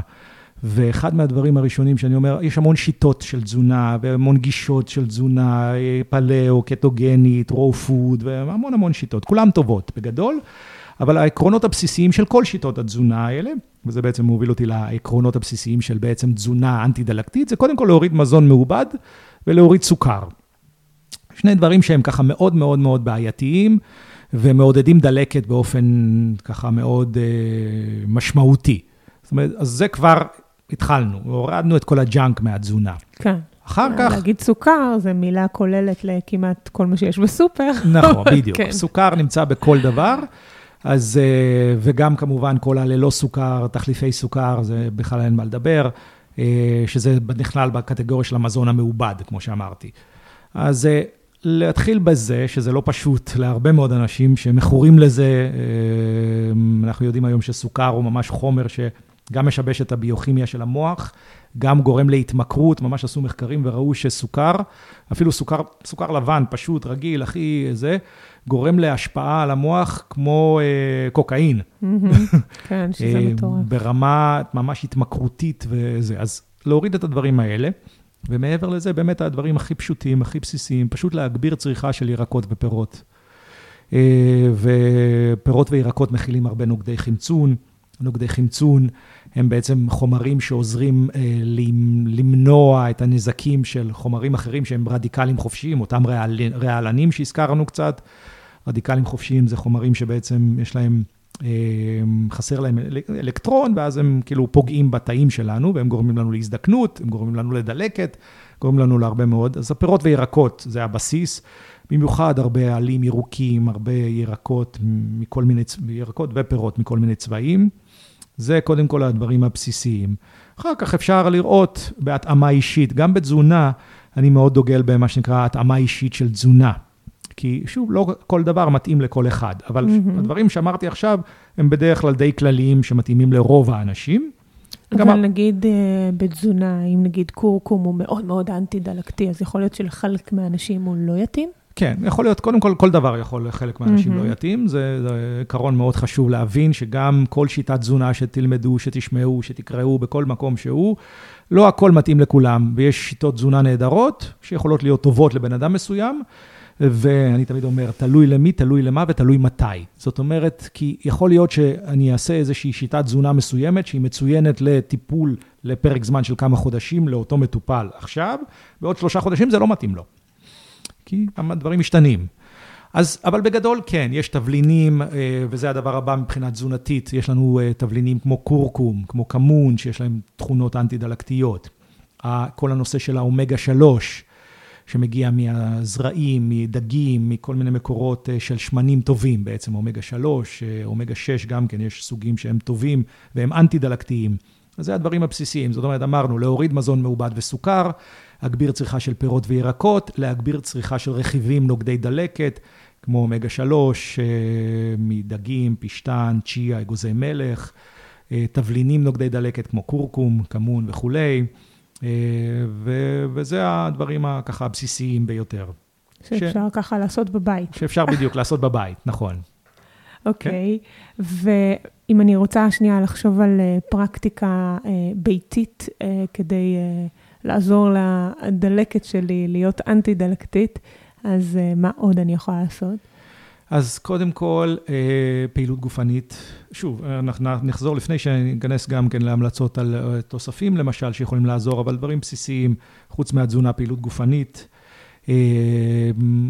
ואחד מהדברים הראשונים שאני אומר, יש המון שיטות של תזונה, והמון גישות של תזונה, פלאו, קטוגנית, רו פוד, והמון המון שיטות, כולן טובות בגדול, אבל העקרונות הבסיסיים של כל שיטות התזונה האלה, וזה בעצם מוביל אותי לעקרונות הבסיסיים של בעצם תזונה אנטי-דלקתית, זה קודם כל להוריד מזון מעובד ולהוריד סוכר. שני דברים שהם ככה מאוד מאוד מאוד בעייתיים, ומעודדים דלקת באופן ככה מאוד אה, משמעותי. זאת אומרת, אז זה כבר התחלנו, הורדנו את כל הג'אנק מהתזונה. כן. אחר כך... להגיד סוכר, זו מילה כוללת לכמעט כל מה שיש בסופר. נכון, <laughs> בדיוק. כן. סוכר נמצא בכל דבר, אז, אה, וגם כמובן כל הללא סוכר, תחליפי סוכר, זה בכלל אין מה לדבר, אה, שזה נכלל בקטגוריה של המזון המעובד, כמו שאמרתי. אז אה, להתחיל בזה, שזה לא פשוט להרבה מאוד אנשים שמכורים לזה, אנחנו יודעים היום שסוכר הוא ממש חומר ש... גם משבש את הביוכימיה של המוח, גם גורם להתמכרות, ממש עשו מחקרים וראו שסוכר, אפילו סוכר, סוכר לבן, פשוט, רגיל, הכי זה, גורם להשפעה על המוח כמו אה, קוקאין. <laughs> כן, שזה אה, מטורף. ברמה ממש התמכרותית וזה. אז להוריד את הדברים האלה, ומעבר לזה, באמת הדברים הכי פשוטים, הכי בסיסיים, פשוט להגביר צריכה של ירקות ופירות. אה, ופירות וירקות מכילים הרבה נוגדי חמצון. נוגדי חמצון הם בעצם חומרים שעוזרים אה, למנוע את הנזקים של חומרים אחרים שהם רדיקלים חופשיים, אותם רעל, רעלנים שהזכרנו קצת. רדיקלים חופשיים זה חומרים שבעצם יש להם, אה, חסר להם אלקטרון, ואז הם כאילו פוגעים בתאים שלנו, והם גורמים לנו להזדקנות, הם גורמים לנו לדלקת, גורמים לנו להרבה מאוד. אז הפירות וירקות זה הבסיס. במיוחד הרבה עלים ירוקים, הרבה ירקות מכל מיני, ירקות ופירות מכל מיני צבעים. זה קודם כל הדברים הבסיסיים. אחר כך אפשר לראות בהתאמה אישית, גם בתזונה, אני מאוד דוגל במה שנקרא התאמה אישית של תזונה. כי שוב, לא כל דבר מתאים לכל אחד, אבל mm-hmm. הדברים שאמרתי עכשיו, הם בדרך כלל די כלליים שמתאימים לרוב האנשים. אבל גם... נגיד uh, בתזונה, אם נגיד קורקום הוא מאוד מאוד אנטי-דלקתי, אז יכול להיות שלחלק מהאנשים הוא לא יתאים? כן, יכול להיות, קודם כל, כל דבר יכול לחלק מהאנשים mm-hmm. לא יתאים. זה, זה עיקרון מאוד חשוב להבין, שגם כל שיטת תזונה שתלמדו, שתשמעו, שתקראו בכל מקום שהוא, לא הכל מתאים לכולם, ויש שיטות תזונה נהדרות, שיכולות להיות טובות לבן אדם מסוים, ואני תמיד אומר, תלוי למי, תלוי למה ותלוי מתי. זאת אומרת, כי יכול להיות שאני אעשה איזושהי שיטת תזונה מסוימת, שהיא מצוינת לטיפול לפרק זמן של כמה חודשים לאותו מטופל עכשיו, בעוד שלושה חודשים זה לא מתאים לו. כי הדברים משתנים. אז, אבל בגדול כן, יש תבלינים, אה, וזה הדבר הבא מבחינה תזונתית, יש לנו אה, תבלינים כמו קורקום, כמו כמון, שיש להם תכונות אנטי-דלקתיות. כל הנושא של האומגה 3, שמגיע מהזרעים, מדגים, מכל מיני מקורות אה, של שמנים טובים, בעצם אומגה 3, אומגה 6 גם כן, יש סוגים שהם טובים והם אנטי-דלקתיים. אז זה הדברים הבסיסיים, זאת אומרת, אמרנו, להוריד מזון מעובד וסוכר, להגביר צריכה של פירות וירקות, להגביר צריכה של רכיבים נוגדי דלקת, כמו אומגה 3, אה, מדגים, פשטן, צ'יה, אגוזי מלך, אה, תבלינים נוגדי דלקת כמו קורקום, כמון וכולי, אה, ו- וזה הדברים הככה הבסיסיים ביותר. שאפשר ש... ככה לעשות בבית. שאפשר <laughs> בדיוק לעשות בבית, נכון. אוקיי, okay. כן? ואם אני רוצה שנייה לחשוב על פרקטיקה ביתית כדי לעזור לדלקת שלי להיות אנטי-דלקתית, אז uh, מה עוד אני יכולה לעשות? אז קודם כל, uh, פעילות גופנית. שוב, אנחנו נחזור לפני שניכנס גם כן להמלצות על תוספים, למשל, שיכולים לעזור, אבל דברים בסיסיים, חוץ מהתזונה, פעילות גופנית.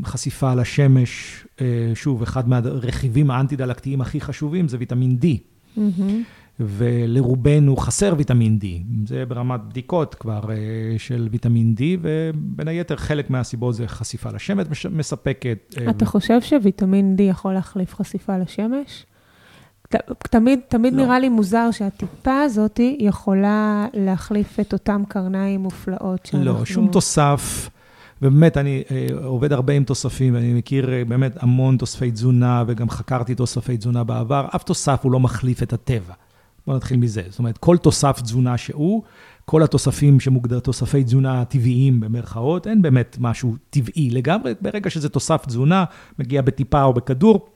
חשיפה לשמש, שוב, אחד מהרכיבים האנטי-דלקתיים הכי חשובים זה ויטמין D. Mm-hmm. ולרובנו חסר ויטמין D. זה ברמת בדיקות כבר אה, של ויטמין D, ובין היתר חלק מהסיבות זה חשיפה לשמש מספקת. אה, אתה חושב שוויטמין D יכול להחליף חשיפה לשמש? תמיד, תמיד לא. נראה לי מוזר שהטיפה הזאת יכולה להחליף את אותם קרניים מופלאות שאנחנו... לא, שום תוסף. ובאמת, אני אה, עובד הרבה עם תוספים, ואני מכיר באמת המון תוספי תזונה, וגם חקרתי תוספי תזונה בעבר. אף תוסף הוא לא מחליף את הטבע. בואו נתחיל מזה. זאת אומרת, כל תוסף תזונה שהוא, כל התוספים שמוגדר תוספי תזונה טבעיים במרכאות, אין באמת משהו טבעי לגמרי. ברגע שזה תוסף תזונה, מגיע בטיפה או בכדור,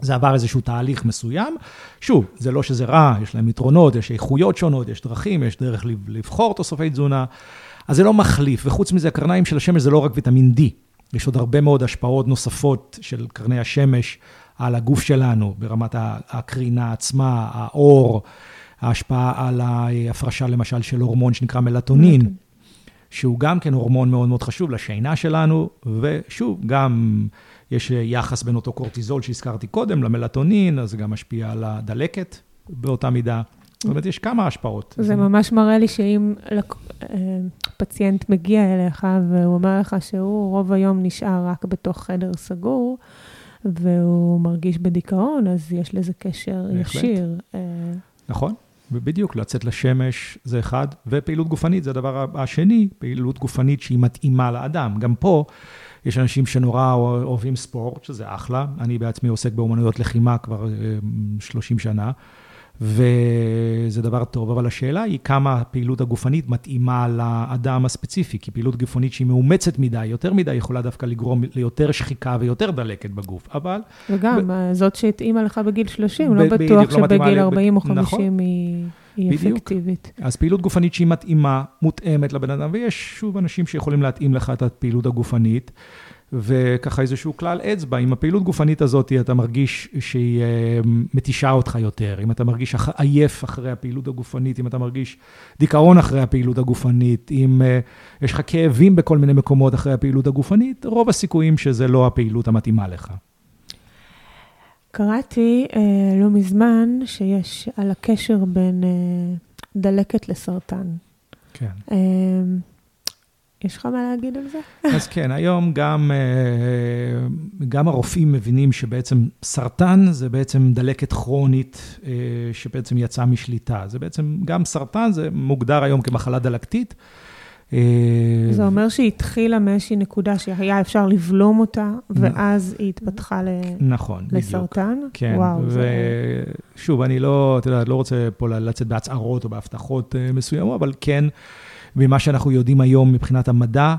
זה עבר איזשהו תהליך מסוים. שוב, זה לא שזה רע, יש להם יתרונות, יש איכויות שונות, יש דרכים, יש דרך לבחור תוספי תזונה. אז זה לא מחליף, וחוץ מזה, הקרניים של השמש זה לא רק ויטמין D. יש עוד הרבה מאוד השפעות נוספות של קרני השמש על הגוף שלנו, ברמת הקרינה עצמה, האור, ההשפעה על ההפרשה למשל של הורמון שנקרא מלטונין, אוקיי. שהוא גם כן הורמון מאוד מאוד חשוב לשינה שלנו, ושוב, גם יש יחס בין אותו קורטיזול שהזכרתי קודם למלטונין, אז זה גם משפיע על הדלקת באותה מידה. זאת אומרת, יש כמה השפעות. זה ממש מראה לי שאם אה, פציינט מגיע אליך והוא אומר לך שהוא רוב היום נשאר רק בתוך חדר סגור, והוא מרגיש בדיכאון, אז יש לזה קשר ישיר. אה, נכון. ובדיוק, לצאת לשמש זה אחד, ופעילות גופנית זה הדבר השני, פעילות גופנית שהיא מתאימה לאדם. גם פה יש אנשים שנורא אוהבים ספורט, שזה אחלה. אני בעצמי עוסק באומנויות לחימה כבר 30 אה, שנה. וזה דבר טוב, אבל השאלה היא כמה הפעילות הגופנית מתאימה לאדם הספציפי, כי פעילות גופנית שהיא מאומצת מדי, יותר מדי, יכולה דווקא לגרום ליותר שחיקה ויותר דלקת בגוף, אבל... וגם, ב... זאת שהתאימה לך בגיל 30, ב- לא בטוח לא שבגיל 40 או 50 נכון. היא... היא בדיוק. אפקטיבית. אז פעילות גופנית שהיא מתאימה, מותאמת לבן אדם, ויש שוב אנשים שיכולים להתאים לך את הפעילות הגופנית. וככה איזשהו כלל אצבע, עם הפעילות גופנית הזאת אתה מרגיש שהיא אה, מתישה אותך יותר, אם אתה מרגיש עייף אחרי הפעילות הגופנית, אם אתה מרגיש דיכאון אחרי הפעילות הגופנית, אם אה, יש לך כאבים בכל מיני מקומות אחרי הפעילות הגופנית, רוב הסיכויים שזה לא הפעילות המתאימה לך. קראתי אה, לא מזמן שיש על הקשר בין אה, דלקת לסרטן. כן. אה, יש לך מה להגיד על זה? אז כן, היום גם, אה, גם הרופאים מבינים שבעצם סרטן זה בעצם דלקת כרונית אה, שבעצם יצאה משליטה. זה בעצם, גם סרטן זה מוגדר היום כמחלה דלקתית. אה, זה אומר שהיא התחילה מאיזושהי נקודה שהיה אפשר לבלום אותה, ואז היא התפתחה ל... נכון, לסרטן? בדיוק. כן, וואו, ושוב, זה... אני לא, אתה יודע, לא רוצה פה לצאת בהצהרות או בהבטחות מסוימות, אבל כן, ממה שאנחנו יודעים היום מבחינת המדע,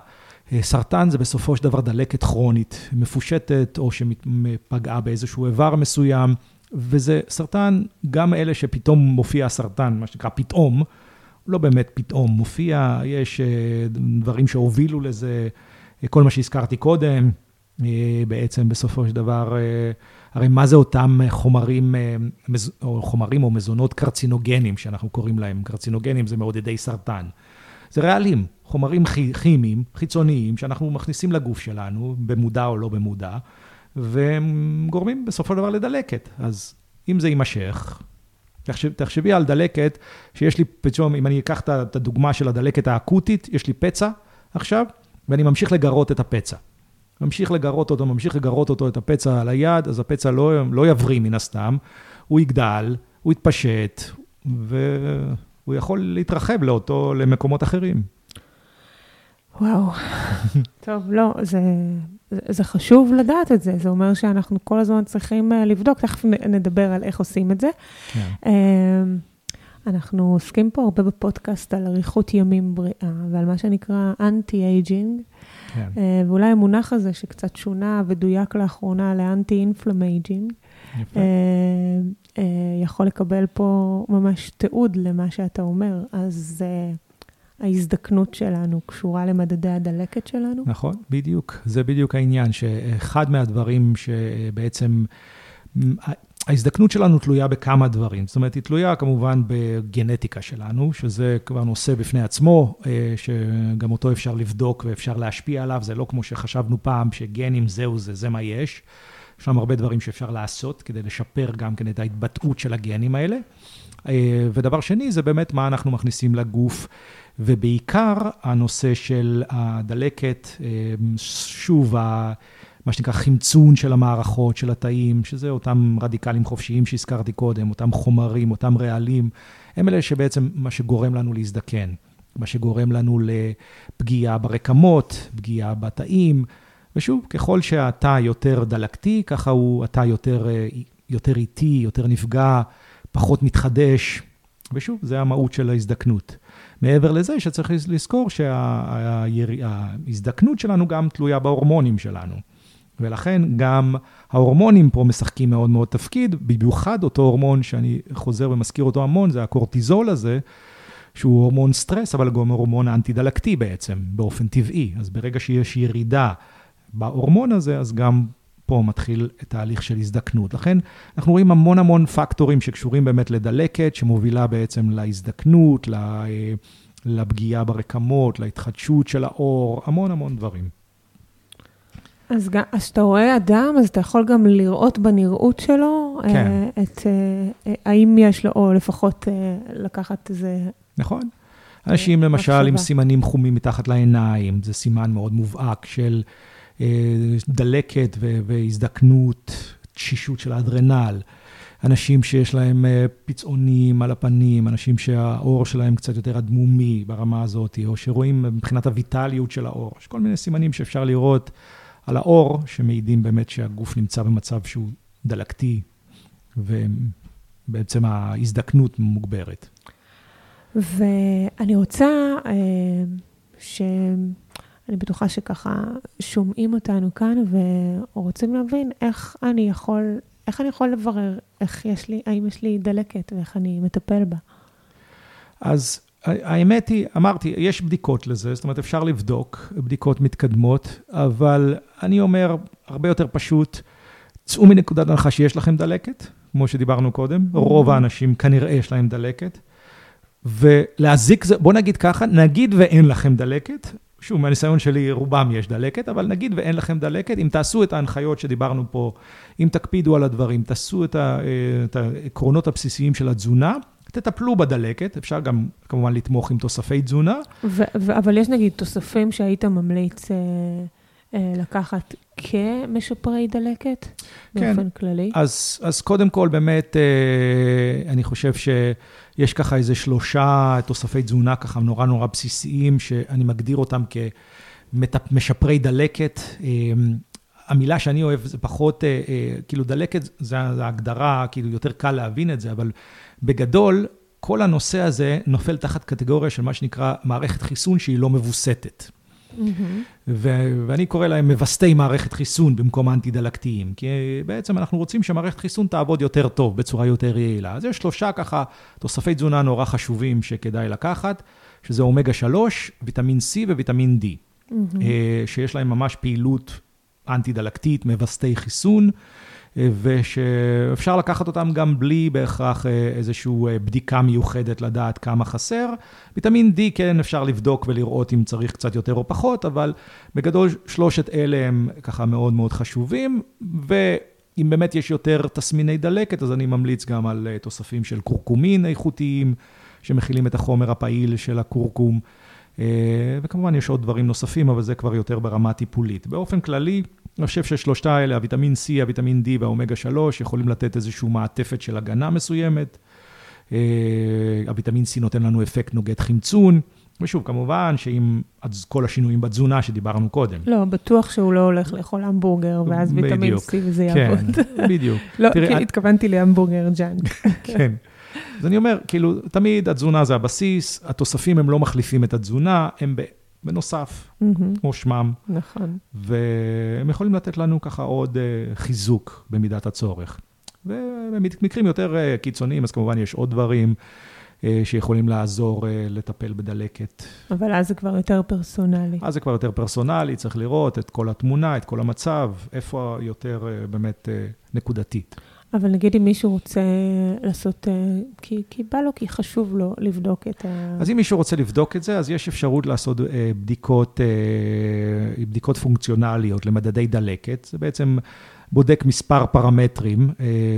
סרטן זה בסופו של דבר דלקת כרונית, מפושטת או שפגעה באיזשהו איבר מסוים, וזה סרטן, גם אלה שפתאום מופיע הסרטן, מה שנקרא פתאום, לא באמת פתאום מופיע, יש דברים שהובילו לזה, כל מה שהזכרתי קודם, בעצם בסופו של דבר, הרי מה זה אותם חומרים, או חומרים או מזונות קרצינוגנים, שאנחנו קוראים להם, קרצינוגנים זה מעודדי סרטן. זה רעלים, חומרים כימיים, חיצוניים, שאנחנו מכניסים לגוף שלנו, במודע או לא במודע, והם גורמים בסופו של דבר לדלקת. אז אם זה יימשך, תחשב, תחשבי על דלקת, שיש לי פתאום, אם אני אקח את הדוגמה של הדלקת האקוטית, יש לי פצע עכשיו, ואני ממשיך לגרות את הפצע. ממשיך לגרות אותו, ממשיך לגרות אותו, את הפצע על היד, אז הפצע לא, לא יבריא מן הסתם, הוא יגדל, הוא יתפשט, והוא יכול להתרחב לאותו, למקומות אחרים. וואו, טוב, לא, זה, זה חשוב לדעת את זה. זה אומר שאנחנו כל הזמן צריכים אה, לבדוק, תכף נדבר על איך עושים את זה. כן. אמ, אנחנו עוסקים פה הרבה בפודקאסט על אריכות ימים בריאה ועל מה שנקרא anti-aging. כן. אה, ואולי המונח הזה שקצת שונה ודויק לאחרונה ל anti-inflammaging, אה, יכול לקבל פה ממש תיעוד למה שאתה אומר. אז ההזדקנות שלנו קשורה למדדי הדלקת שלנו? נכון, בדיוק. זה בדיוק העניין, שאחד מהדברים שבעצם... ההזדקנות שלנו תלויה בכמה דברים. זאת אומרת, היא תלויה כמובן בגנטיקה שלנו, שזה כבר נושא בפני עצמו, אה, שגם אותו אפשר לבדוק ואפשר להשפיע עליו. זה לא כמו שחשבנו פעם, שגנים זהו זה, זה מה יש. יש לנו הרבה דברים שאפשר לעשות כדי לשפר גם כן את ההתבטאות של הגנים האלה. אה, ודבר שני, זה באמת מה אנחנו מכניסים לגוף. ובעיקר הנושא של הדלקת, אה, שוב, מה שנקרא חמצון של המערכות, של התאים, שזה אותם רדיקלים חופשיים שהזכרתי קודם, אותם חומרים, אותם רעלים, הם אלה שבעצם מה שגורם לנו להזדקן, מה שגורם לנו לפגיעה ברקמות, פגיעה בתאים, ושוב, ככל שהתא יותר דלקתי, ככה הוא התא יותר, אה, יותר איטי, יותר נפגע, פחות מתחדש, ושוב, זה המהות של ההזדקנות. מעבר לזה שצריך לזכור שההזדקנות שלנו גם תלויה בהורמונים שלנו. ולכן גם ההורמונים פה משחקים מאוד מאוד תפקיד, במיוחד אותו הורמון שאני חוזר ומזכיר אותו המון, זה הקורטיזול הזה, שהוא הורמון סטרס, אבל גם הורמון אנטי-דלקתי בעצם, באופן טבעי. אז ברגע שיש ירידה בהורמון הזה, אז גם פה מתחיל תהליך של הזדקנות. לכן אנחנו רואים המון המון פקטורים שקשורים באמת לדלקת, שמובילה בעצם להזדקנות, לפגיעה ברקמות, להתחדשות של האור, המון המון דברים. אז כשאתה רואה אדם, אז אתה יכול גם לראות בנראות שלו, כן. אה, את, אה, האם יש לו, או לפחות אה, לקחת איזה... נכון. אנשים למשל עם סימנים חומים מתחת לעיניים, זה סימן מאוד מובהק של דלקת והזדקנות, תשישות של האדרנל. אנשים שיש להם פצעונים על הפנים, אנשים שהאור שלהם קצת יותר אדמומי ברמה הזאת, או שרואים מבחינת הויטליות של האור. יש כל מיני סימנים שאפשר לראות. על האור, שמעידים באמת שהגוף נמצא במצב שהוא דלקתי, ובעצם ההזדקנות מוגברת. ואני רוצה אה, ש... אני בטוחה שככה שומעים אותנו כאן ורוצים להבין איך אני יכול, איך אני יכול לברר איך יש לי, האם יש לי דלקת ואיך אני מטפל בה. אז האמת היא, אמרתי, יש בדיקות לזה, זאת אומרת, אפשר לבדוק בדיקות מתקדמות, אבל אני אומר, הרבה יותר פשוט, צאו מנקודת הנחה שיש לכם דלקת, כמו שדיברנו קודם, רוב האנשים כנראה יש להם דלקת, ולהזיק, בוא נגיד ככה, נגיד ואין לכם דלקת, שוב, מהניסיון שלי, רובם יש דלקת, אבל נגיד ואין לכם דלקת, אם תעשו את ההנחיות שדיברנו פה, אם תקפידו על הדברים, תעשו את העקרונות הבסיסיים של התזונה, תטפלו בדלקת, אפשר גם כמובן לתמוך עם תוספי תזונה. ו- ו- אבל יש נגיד תוספים שהיית ממליץ אה, אה, לקחת כמשפרי דלקת, כן. באופן כללי? אז, אז קודם כל, באמת, אה, אני חושב שיש ככה איזה שלושה תוספי תזונה ככה נורא נורא בסיסיים, שאני מגדיר אותם כמשפרי דלקת. אה, המילה שאני אוהב זה פחות, אה, אה, כאילו דלקת, זה ההגדרה, כאילו יותר קל להבין את זה, אבל בגדול, כל הנושא הזה נופל תחת קטגוריה של מה שנקרא מערכת חיסון שהיא לא מבוסתת. ו- ואני קורא להם מווסתי מערכת חיסון במקום אנטי-דלקתיים, כי בעצם אנחנו רוצים שמערכת חיסון תעבוד יותר טוב, בצורה יותר יעילה. אז יש שלושה ככה תוספי תזונה נורא חשובים שכדאי לקחת, שזה אומגה 3, ויטמין C וויטמין D, אה, שיש להם ממש פעילות אנטי-דלקתית, מווסתי חיסון. ושאפשר לקחת אותם גם בלי בהכרח אה, איזושהי אה, בדיקה מיוחדת לדעת כמה חסר. ויטמין D כן אפשר לבדוק ולראות אם צריך קצת יותר או פחות, אבל בגדול שלושת אלה הם ככה מאוד מאוד חשובים, ואם באמת יש יותר תסמיני דלקת, אז אני ממליץ גם על אה, תוספים של קורקומין איכותיים, שמכילים את החומר הפעיל של הכורכום. וכמובן יש עוד דברים נוספים, אבל זה כבר יותר ברמה טיפולית. באופן כללי, אני חושב ששלושתה האלה, הוויטמין C, הוויטמין D והאומגה 3, יכולים לתת איזושהי מעטפת של הגנה מסוימת. אה, הוויטמין C נותן לנו אפקט נוגד חמצון. ושוב, כמובן שאם כל השינויים בתזונה שדיברנו קודם. לא, בטוח שהוא לא הולך לאכול המבורגר, ואז ויטמין C וזה כן, יעבוד. <laughs> בדיוק. <laughs> לא, תראי, כי התכוונתי להמבורגר ג'אנק. <laughs> כן. אז אני אומר, כאילו, תמיד התזונה זה הבסיס, התוספים הם לא מחליפים את התזונה, הם בנוסף, mm-hmm. כמו שמם. נכון. והם יכולים לתת לנו ככה עוד uh, חיזוק במידת הצורך. ובמקרים יותר uh, קיצוניים, אז כמובן יש עוד דברים uh, שיכולים לעזור לטפל בדלקת. אבל אז זה כבר יותר פרסונלי. אז זה כבר יותר פרסונלי, צריך לראות את כל התמונה, את כל המצב, איפה יותר באמת נקודתית. אבל נגיד אם מישהו רוצה לעשות, אה, כי, כי בא לו, כי חשוב לו לבדוק את ה... אז אם מישהו רוצה לבדוק את זה, אז יש אפשרות לעשות אה, בדיקות, אה, בדיקות פונקציונליות למדדי דלקת. זה בעצם בודק מספר פרמטרים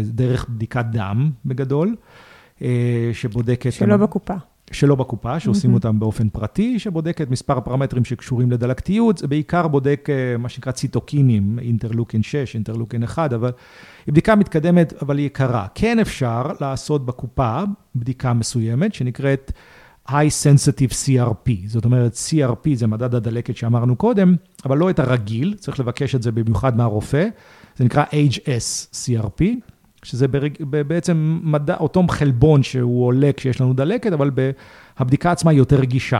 דרך בדיקת דם, בגדול, שבודקת... שלא בקופה. שלא בקופה, שעושים. אותם באופן פרטי, שבודקת מספר פרמטרים שקשורים לדלקתיות, זה בעיקר בודק מה שנקרא ציטוקינים, אינטרלוקין 6, אינטרלוקין 1, אבל היא בדיקה מתקדמת, אבל היא יקרה. כן אפשר לעשות בקופה בדיקה מסוימת, שנקראת High Sensitive CRP. זאת אומרת, CRP זה מדד הדלקת שאמרנו קודם, אבל לא את הרגיל, צריך לבקש את זה במיוחד מהרופא. זה נקרא HS CRP, שזה ברג... בעצם מדע, אותו חלבון שהוא עולה כשיש לנו דלקת, אבל הבדיקה עצמה היא יותר רגישה,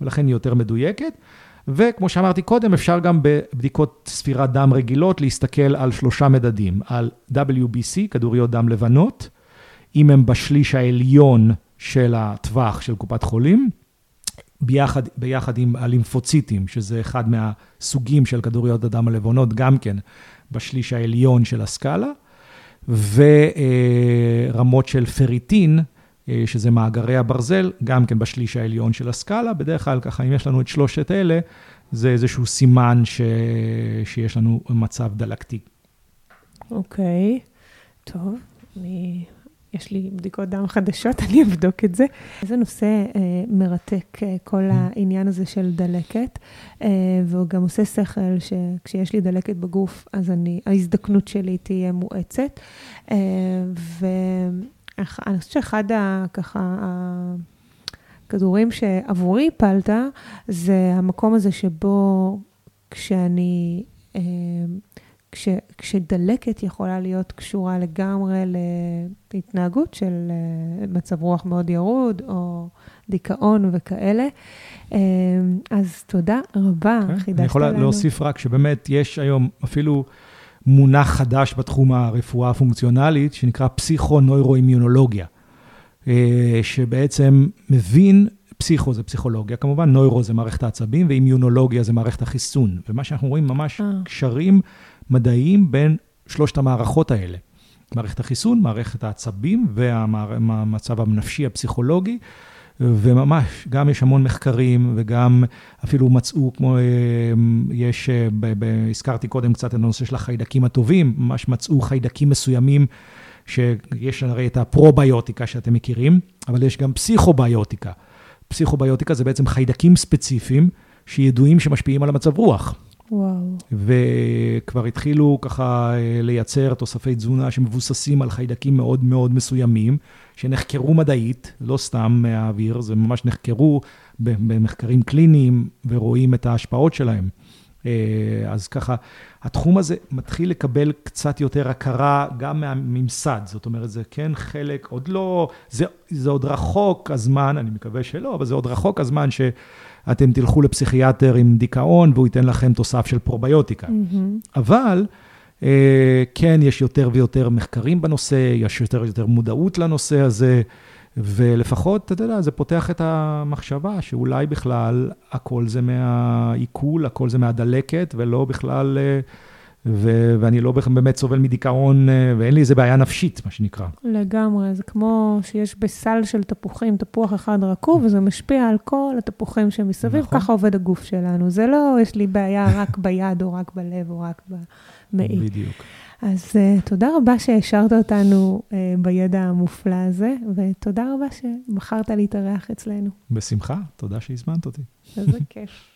ולכן היא יותר מדויקת. וכמו שאמרתי קודם, אפשר גם בבדיקות ספירת דם רגילות להסתכל על שלושה מדדים, על WBC, כדוריות דם לבנות, אם הם בשליש העליון של הטווח של קופת חולים, ביחד, ביחד עם הלימפוציטים, שזה אחד מהסוגים של כדוריות הדם הלבנות, גם כן בשליש העליון של הסקאלה, ורמות של פריטין, אה, שזה מאגרי הברזל, גם כן בשליש העליון של הסקאלה. בדרך כלל ככה, אם יש לנו את שלושת אלה, זה איזשהו סימן ש... שיש לנו מצב דלקתי. אוקיי, okay. טוב, אני... יש לי בדיקות דם חדשות, אני אבדוק את זה. איזה נושא אה, מרתק, אה, כל mm. העניין הזה של דלקת, אה, והוא גם עושה שכל שכשיש לי דלקת בגוף, אז אני, ההזדקנות שלי תהיה מואצת. אה, ו... אני חושבת שאחד ה... ככה... הכדורים שעבורי הפלת, זה המקום הזה שבו כשאני, אה, כש, כשדלקת יכולה להיות קשורה לגמרי להתנהגות של אה, מצב רוח מאוד ירוד, או דיכאון וכאלה. אה, אז תודה רבה, okay. כן, חידשת לנו. אני יכול להוסיף רק שבאמת יש היום אפילו... מונח חדש בתחום הרפואה הפונקציונלית, שנקרא פסיכו-נוירו-אימיונולוגיה, אה, שבעצם מבין, פסיכו זה פסיכולוגיה כמובן, נוירו זה מערכת העצבים, ואימיונולוגיה זה מערכת החיסון. ומה שאנחנו רואים ממש אה. קשרים מדעיים בין שלושת המערכות האלה. מערכת החיסון, מערכת העצבים והמצב הנפשי הפסיכולוגי. וממש, גם יש המון מחקרים וגם אפילו מצאו, כמו אה, יש, אה, ב, ב, הזכרתי קודם קצת את הנושא של החיידקים הטובים, ממש מצאו חיידקים מסוימים, שיש הרי את הפרוביוטיקה שאתם מכירים, אבל יש גם פסיכוביוטיקה. פסיכוביוטיקה זה בעצם חיידקים ספציפיים שידועים שמשפיעים על המצב רוח. וואו. וכבר התחילו ככה אה, לייצר תוספי תזונה שמבוססים על חיידקים מאוד מאוד מסוימים, שנחקרו מדעית, לא סתם מהאוויר, זה ממש נחקרו במחקרים קליניים ורואים את ההשפעות שלהם. אז ככה, התחום הזה מתחיל לקבל קצת יותר הכרה גם מהממסד, זאת אומרת, זה כן חלק, עוד לא, זה, זה עוד רחוק הזמן, אני מקווה שלא, אבל זה עוד רחוק הזמן שאתם תלכו לפסיכיאטר עם דיכאון והוא ייתן לכם תוסף של פרוביוטיקה. Mm-hmm. אבל... כן, יש יותר ויותר מחקרים בנושא, יש יותר ויותר מודעות לנושא הזה, ולפחות, אתה יודע, זה פותח את המחשבה שאולי בכלל הכל זה מהעיכול, הכל זה מהדלקת, ולא בכלל, ו- ואני לא באמת סובל מדיכאון, ואין לי איזה בעיה נפשית, מה שנקרא. לגמרי, זה כמו שיש בסל של תפוחים, תפוח אחד רקוב, וזה משפיע על כל התפוחים שמסביב, נכון. ככה עובד הגוף שלנו. זה לא, יש לי בעיה רק ביד, או רק בלב, או רק במעי. בדיוק. אז uh, תודה רבה שהשארת אותנו uh, בידע המופלא הזה, ותודה רבה שבחרת להתארח אצלנו. בשמחה, תודה שהזמנת אותי. איזה כיף.